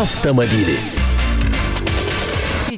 автомобили.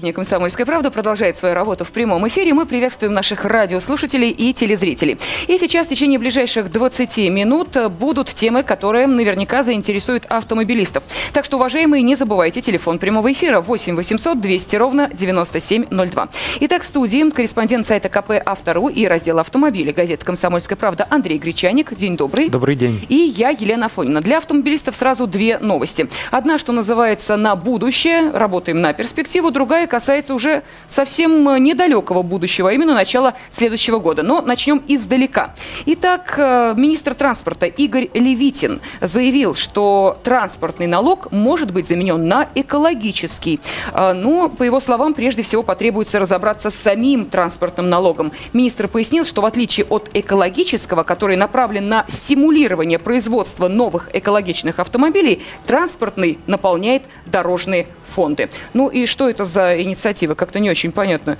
Телевидение «Комсомольская правда» продолжает свою работу в прямом эфире. Мы приветствуем наших радиослушателей и телезрителей. И сейчас в течение ближайших 20 минут будут темы, которые наверняка заинтересуют автомобилистов. Так что, уважаемые, не забывайте телефон прямого эфира 8 800 200 ровно 9702. Итак, в студии корреспондент сайта КП «Автору» и раздела автомобиля газеты «Комсомольская правда» Андрей Гречаник. День добрый. Добрый день. И я, Елена Афонина. Для автомобилистов сразу две новости. Одна, что называется «На будущее», работаем на перспективу. Другая касается уже совсем э, недалекого будущего, а именно начала следующего года. Но начнем издалека. Итак, э, министр транспорта Игорь Левитин заявил, что транспортный налог может быть заменен на экологический. Э, но, по его словам, прежде всего потребуется разобраться с самим транспортным налогом. Министр пояснил, что в отличие от экологического, который направлен на стимулирование производства новых экологичных автомобилей, транспортный наполняет дорожные фонды. Ну и что это за инициатива? Как-то не очень понятно.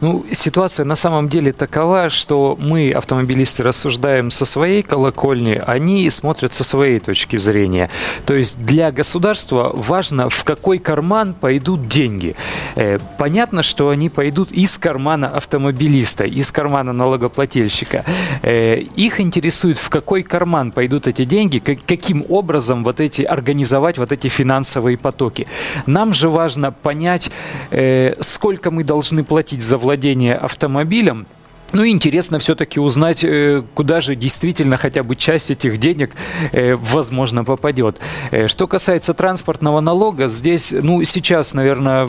Ну, ситуация на самом деле такова, что мы, автомобилисты, рассуждаем со своей колокольни, они смотрят со своей точки зрения. То есть для государства важно, в какой карман пойдут деньги. Э, понятно, что они пойдут из кармана автомобилиста, из кармана налогоплательщика. Э, их интересует, в какой карман пойдут эти деньги, каким образом вот эти, организовать вот эти финансовые потоки. Нам же важно понять, э, сколько мы должны платить за владение автомобилем, ну и интересно все-таки узнать, э, куда же действительно хотя бы часть этих денег, э, возможно, попадет. Э, что касается транспортного налога, здесь, ну, сейчас, наверное,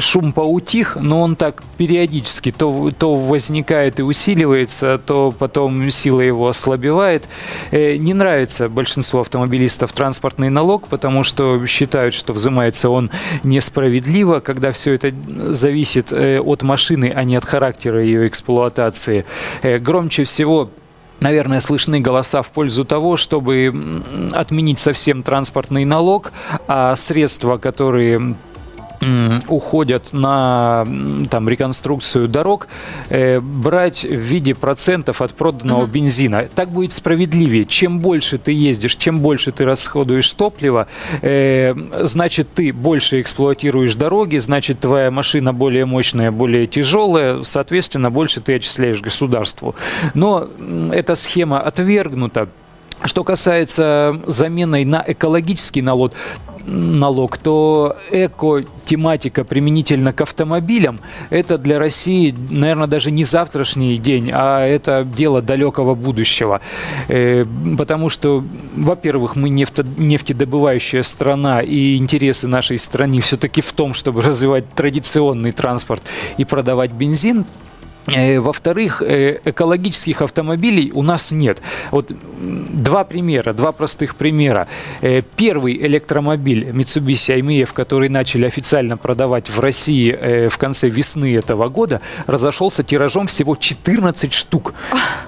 шум поутих, но он так периодически то, то возникает и усиливается, то потом сила его ослабевает. Не нравится большинству автомобилистов транспортный налог, потому что считают, что взимается он несправедливо, когда все это зависит от машины, а не от характера ее эксплуатации эксплуатации. Э, громче всего наверное, слышны голоса в пользу того, чтобы отменить совсем транспортный налог, а средства, которые уходят на там, реконструкцию дорог, э, брать в виде процентов от проданного угу. бензина. Так будет справедливее. Чем больше ты ездишь, чем больше ты расходуешь топлива, э, значит, ты больше эксплуатируешь дороги, значит, твоя машина более мощная, более тяжелая, соответственно, больше ты отчисляешь государству. Но эта схема отвергнута. Что касается замены на экологический налог, налог, то эко-тематика применительно к автомобилям, это для России, наверное, даже не завтрашний день, а это дело далекого будущего. Э, потому что, во-первых, мы нефто, нефтедобывающая страна, и интересы нашей страны все-таки в том, чтобы развивать традиционный транспорт и продавать бензин, во-вторых, э, экологических автомобилей у нас нет. Вот два примера, два простых примера. Э, первый электромобиль Mitsubishi IMF, который начали официально продавать в России в конце весны этого года, разошелся тиражом всего 14 штук.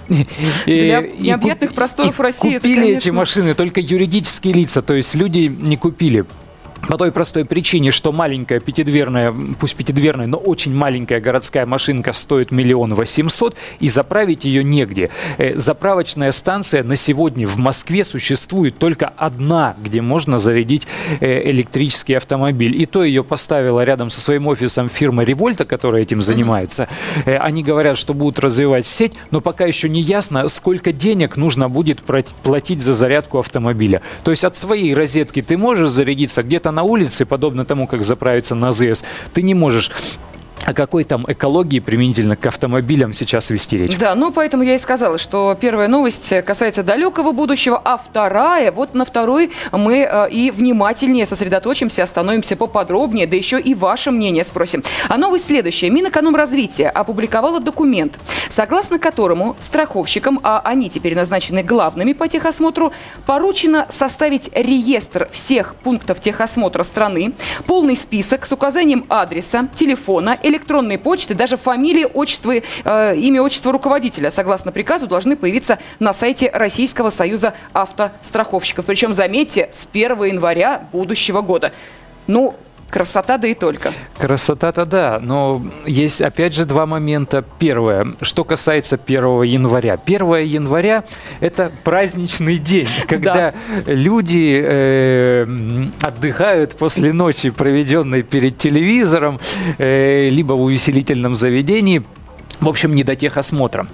Для необъятных просторов России Купили эти машины только юридические лица, то есть люди не купили по той простой причине, что маленькая пятидверная, пусть пятидверная, но очень маленькая городская машинка стоит миллион восемьсот, и заправить ее негде. Э, заправочная станция на сегодня в Москве существует только одна, где можно зарядить э, электрический автомобиль. И то ее поставила рядом со своим офисом фирма Револьта, которая этим занимается. Mm-hmm. Они говорят, что будут развивать сеть, но пока еще не ясно, сколько денег нужно будет платить за зарядку автомобиля. То есть от своей розетки ты можешь зарядиться где-то на улице, подобно тому, как заправиться на АЗС, ты не можешь о какой там экологии применительно к автомобилям сейчас вести речь? Да, ну поэтому я и сказала, что первая новость касается далекого будущего, а вторая, вот на второй мы э, и внимательнее сосредоточимся, остановимся поподробнее, да еще и ваше мнение спросим. А новость следующая. Минэкономразвития опубликовала документ, согласно которому страховщикам, а они теперь назначены главными по техосмотру, поручено составить реестр всех пунктов техосмотра страны, полный список с указанием адреса, телефона, электронной почты, даже фамилии, э, имя, отчество руководителя, согласно приказу, должны появиться на сайте Российского союза автостраховщиков. Причем, заметьте, с 1 января будущего года. Ну, Красота, да и только. Красота-то да, но есть опять же два момента. Первое, что касается 1 января. 1 января – это праздничный день, когда да. люди э, отдыхают после ночи, проведенной перед телевизором, э, либо в увеселительном заведении – в общем, не до техосмотра.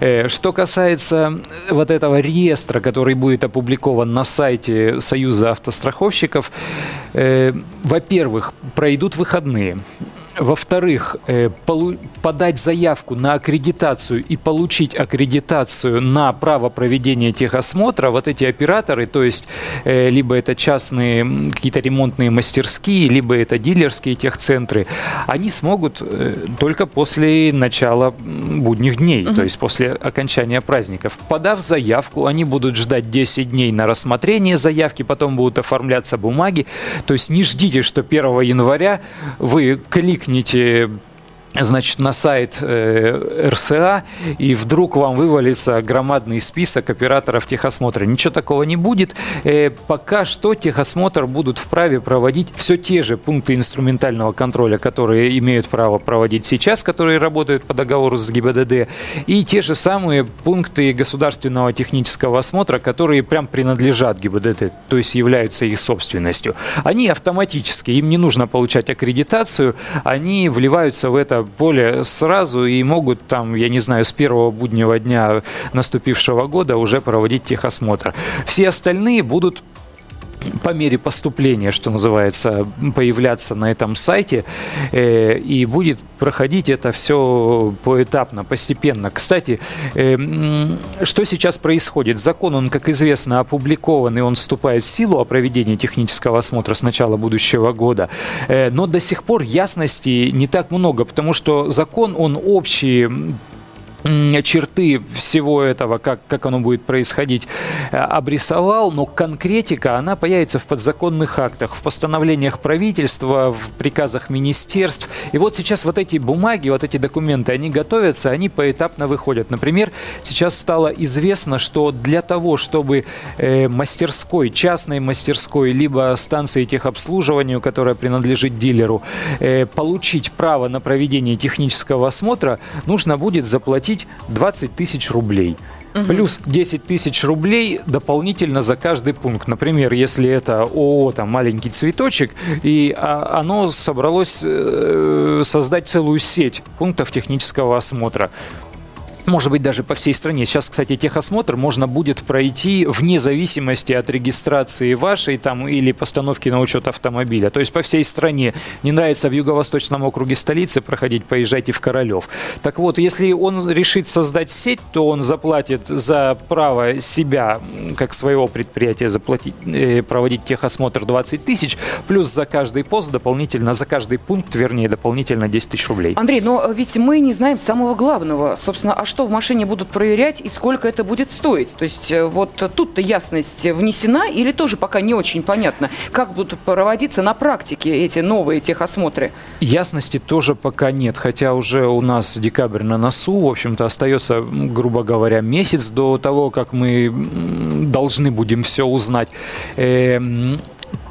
Э, что касается вот этого реестра, который будет опубликован на сайте Союза автостраховщиков, э, во-первых, пройдут выходные. Во-вторых, э, подать заявку на аккредитацию и получить аккредитацию на право проведения техосмотра, вот эти операторы, то есть э, либо это частные какие-то ремонтные мастерские, либо это дилерские техцентры, они смогут э, только после начала будних дней, угу. то есть после окончания праздников. Подав заявку, они будут ждать 10 дней на рассмотрение заявки, потом будут оформляться бумаги. То есть не ждите, что 1 января вы клик кликните значит, на сайт э, РСА, и вдруг вам вывалится громадный список операторов техосмотра. Ничего такого не будет. Э, пока что техосмотр будут вправе проводить все те же пункты инструментального контроля, которые имеют право проводить сейчас, которые работают по договору с ГИБДД, и те же самые пункты государственного технического осмотра, которые прям принадлежат ГИБДД, то есть являются их собственностью. Они автоматически, им не нужно получать аккредитацию, они вливаются в это поле сразу и могут там, я не знаю, с первого буднего дня наступившего года уже проводить техосмотр. Все остальные будут по мере поступления, что называется, появляться на этом сайте, э, и будет проходить это все поэтапно, постепенно. Кстати, э, что сейчас происходит? Закон, он, как известно, опубликован, и он вступает в силу о проведении технического осмотра с начала будущего года, э, но до сих пор ясности не так много, потому что закон, он общий черты всего этого, как, как оно будет происходить, э, обрисовал, но конкретика, она появится в подзаконных актах, в постановлениях правительства, в приказах министерств. И вот сейчас вот эти бумаги, вот эти документы, они готовятся, они поэтапно выходят. Например, сейчас стало известно, что для того, чтобы э, мастерской, частной мастерской, либо станции техобслуживания, которая принадлежит дилеру, э, получить право на проведение технического осмотра, нужно будет заплатить заплатить 20 тысяч рублей. Угу. Плюс 10 тысяч рублей дополнительно за каждый пункт. Например, если это ООО, там, маленький цветочек, и а, оно собралось э, создать целую сеть пунктов технического осмотра может быть, даже по всей стране. Сейчас, кстати, техосмотр можно будет пройти вне зависимости от регистрации вашей там или постановки на учет автомобиля. То есть по всей стране. Не нравится в Юго-Восточном округе столицы проходить, поезжайте в Королев. Так вот, если он решит создать сеть, то он заплатит за право себя, как своего предприятия, заплатить, э, проводить техосмотр 20 тысяч, плюс за каждый пост дополнительно, за каждый пункт, вернее, дополнительно 10 тысяч рублей. Андрей, но ведь мы не знаем самого главного. Собственно, а что в машине будут проверять и сколько это будет стоить? То есть э, вот тут-то ясность внесена или тоже пока не очень понятно, как будут проводиться на практике эти новые техосмотры? Ясности тоже пока нет, хотя уже у нас декабрь на носу, в общем-то, остается, грубо говоря, месяц до того, как мы должны будем все узнать.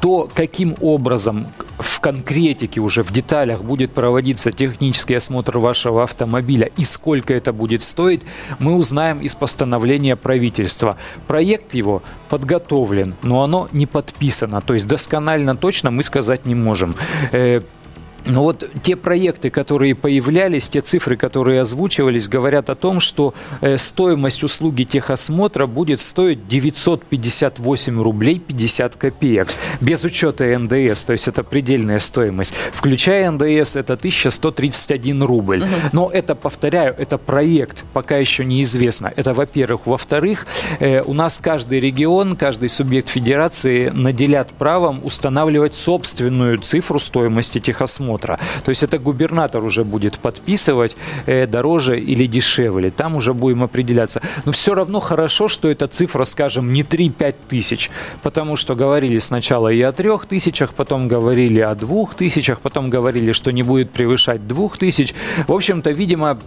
То, каким образом в конкретике уже в деталях будет проводиться технический осмотр вашего автомобиля и сколько это будет стоить, мы узнаем из постановления правительства. Проект его подготовлен, но оно не подписано, то есть досконально точно мы сказать не можем. Но вот те проекты, которые появлялись, те цифры, которые озвучивались, говорят о том, что э, стоимость услуги техосмотра будет стоить 958 рублей 50 копеек, без учета НДС, то есть это предельная стоимость. Включая НДС, это 1131 рубль. Но это, повторяю, это проект, пока еще неизвестно. Это, во-первых. Во-вторых, э, у нас каждый регион, каждый субъект федерации наделят правом устанавливать собственную цифру стоимости техосмотра просмотра. То есть это губернатор уже будет подписывать э, дороже или дешевле. Там уже будем определяться. Но все равно хорошо, что эта цифра, скажем, не 3-5 тысяч. Потому что говорили сначала и о 3 тысячах, потом говорили о 2 тысячах, потом говорили, что не будет превышать 2 тысяч. В общем-то, видимо,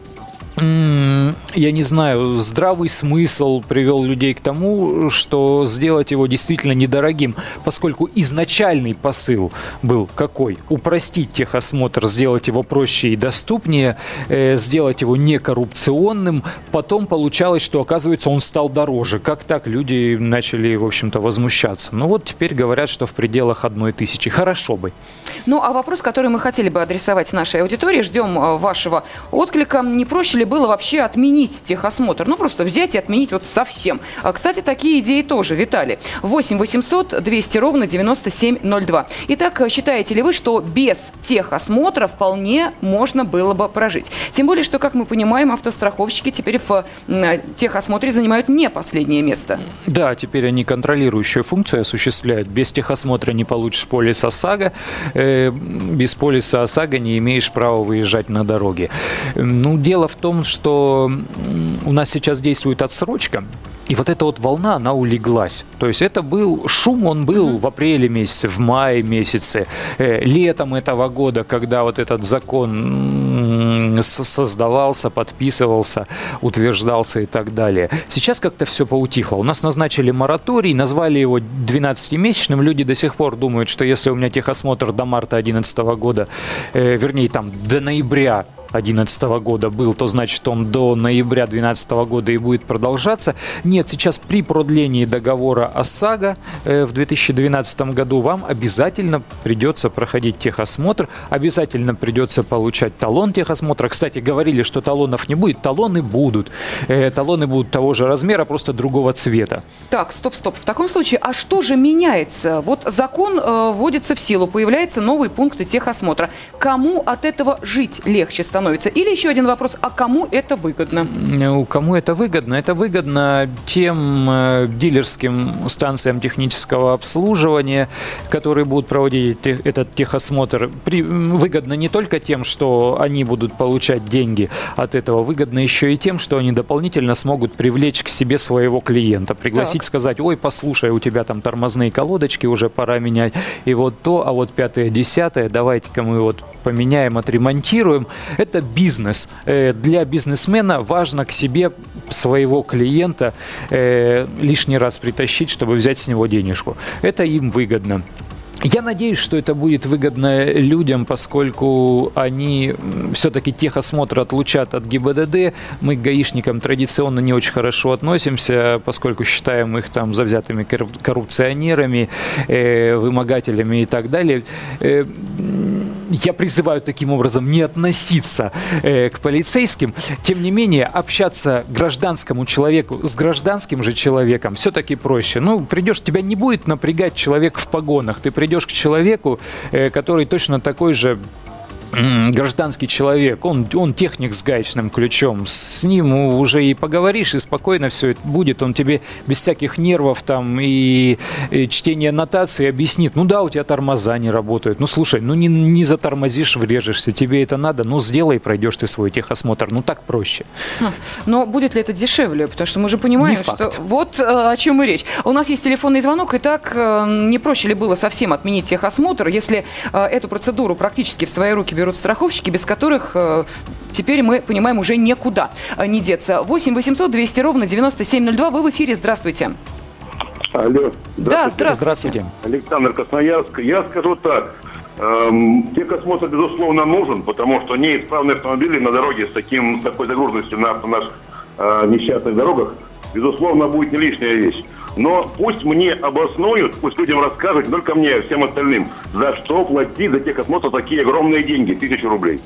я не знаю, здравый смысл привел людей к тому, что сделать его действительно недорогим, поскольку изначальный посыл был какой? Упростить техосмотр, сделать его проще и доступнее, э, сделать его некоррупционным. Потом получалось, что, оказывается, он стал дороже. Как так? Люди начали, в общем-то, возмущаться. Ну вот теперь говорят, что в пределах одной тысячи. Хорошо бы. Ну, а вопрос, который мы хотели бы адресовать нашей аудитории, ждем э, вашего отклика. Не проще ли было вообще отменить техосмотр? Ну, просто взять и отменить вот совсем. А, кстати, такие идеи тоже витали. 8 800 200 ровно 9702. Итак, считаете ли вы, что без техосмотра вполне можно было бы прожить? Тем более, что, как мы понимаем, автостраховщики теперь в техосмотре занимают не последнее место. Да, теперь они контролирующую функцию осуществляют. Без техосмотра не получишь полис ОСАГО, э, без полиса ОСАГО не имеешь права выезжать на дороге. Ну, дело в том, что у нас сейчас действует отсрочка, и вот эта вот волна, она улеглась. То есть это был шум, он был mm-hmm. в апреле месяце, в мае месяце, э, летом этого года, когда вот этот закон создавался, подписывался, утверждался и так далее. Сейчас как-то все поутихло. У нас назначили мораторий, назвали его 12-месячным. Люди до сих пор думают, что если у меня техосмотр до марта 2011 года, э, вернее там до ноября 2011 года был, то значит он до ноября 2012 года и будет продолжаться. Нет, сейчас при продлении договора ОСАГО э, в 2012 году вам обязательно придется проходить техосмотр, обязательно придется получать талон техосмотра. Кстати, говорили, что талонов не будет, талоны будут. Э, талоны будут того же размера, просто другого цвета. Так, стоп, стоп. В таком случае, а что же меняется? Вот закон э, вводится в силу, появляются новые пункты техосмотра. Кому от этого жить легче становится? Становится? Или еще один вопрос, а кому это выгодно? Ну, кому это выгодно? Это выгодно тем э, дилерским станциям технического обслуживания, которые будут проводить этот техосмотр. Выгодно не только тем, что они будут получать деньги от этого, выгодно еще и тем, что они дополнительно смогут привлечь к себе своего клиента, пригласить, так. сказать, ой, послушай, у тебя там тормозные колодочки уже пора менять, и вот то, а вот пятое, десятое, давайте-ка мы вот поменяем, отремонтируем. Это бизнес. Э, для бизнесмена важно к себе своего клиента э, лишний раз притащить, чтобы взять с него денежку. Это им выгодно. Я надеюсь, что это будет выгодно людям, поскольку они все-таки техосмотр отлучат от ГИБДД. Мы к гаишникам традиционно не очень хорошо относимся, поскольку считаем их там завзятыми коррупционерами, э, вымогателями и так далее. Я призываю таким образом не относиться э, к полицейским. Тем не менее, общаться гражданскому человеку с гражданским же человеком все-таки проще. Ну, придешь, тебя не будет напрягать человек в погонах. Ты придешь к человеку, э, который точно такой же гражданский человек, он, он техник с гаечным ключом, с ним уже и поговоришь, и спокойно все это будет, он тебе без всяких нервов там и, и чтения нотации объяснит, ну да, у тебя тормоза не работают, ну слушай, ну не, не затормозишь, врежешься, тебе это надо, ну сделай, пройдешь ты свой техосмотр, ну так проще. Хм, но будет ли это дешевле? Потому что мы же понимаем, что вот э, о чем и речь. У нас есть телефонный звонок, и так э, не проще ли было совсем отменить техосмотр, если э, эту процедуру практически в свои руки берут страховщики, без которых э, теперь мы понимаем уже никуда э, не деться. 8 800 200 ровно 9702. Вы в эфире. Здравствуйте. Алло. Здравствуйте. Да, здравствуйте. здравствуйте. Александр Красноярск. Я скажу так. Эм, техосмотр, безусловно, нужен, потому что неисправные автомобили на дороге с, таким, с такой загруженностью на наших э, несчастных дорогах, безусловно, будет не лишняя вещь. Но пусть мне обоснуют, пусть людям расскажут, только мне, всем остальным, за что платить за техосмотр такие огромные деньги, тысячу рублей.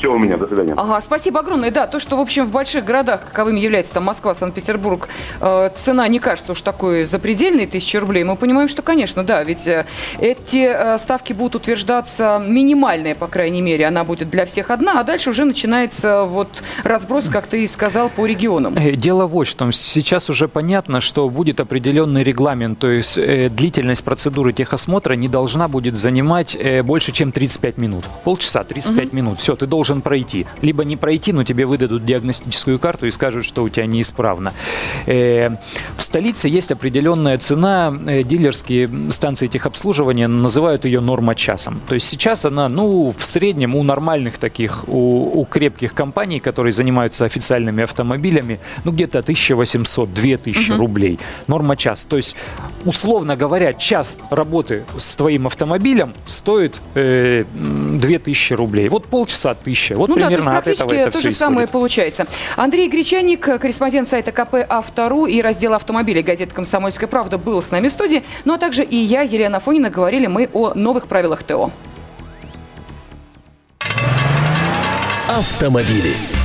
Все у меня, до свидания. Ага, спасибо огромное. Да, то, что, в общем, в больших городах, каковыми является там Москва, Санкт-Петербург, э, цена не кажется уж такой запредельной, тысячи рублей, мы понимаем, что, конечно, да, ведь э, эти э, ставки будут утверждаться минимальные, по крайней мере, она будет для всех одна, а дальше уже начинается вот разброс, как ты и сказал, по регионам. Дело вот в том, сейчас уже понятно, что будет определенный регламент, то есть э, длительность процедуры техосмотра не должна будет занимать э, больше, чем 35 минут. Полчаса, 35 угу. минут. Все, ты должен должен пройти. Либо не пройти, но тебе выдадут диагностическую карту и скажут, что у тебя неисправно. Э, в столице есть определенная цена, э, дилерские станции техобслуживания называют ее норма часом. То есть сейчас она, ну, в среднем у нормальных таких, у, у крепких компаний, которые занимаются официальными автомобилями, ну, где-то 1800-2000 угу. рублей. Норма час. То есть, условно говоря, час работы с твоим автомобилем стоит э, 2000 рублей. Вот полчаса 1000. Вот ну, примерно да, от этого это то все же самое получается. Андрей Гречаник, корреспондент сайта КП «Автору» и раздела автомобилей газеты «Комсомольская правда» был с нами в студии. Ну а также и я, Елена Фонина, говорили мы о новых правилах ТО. Автомобили.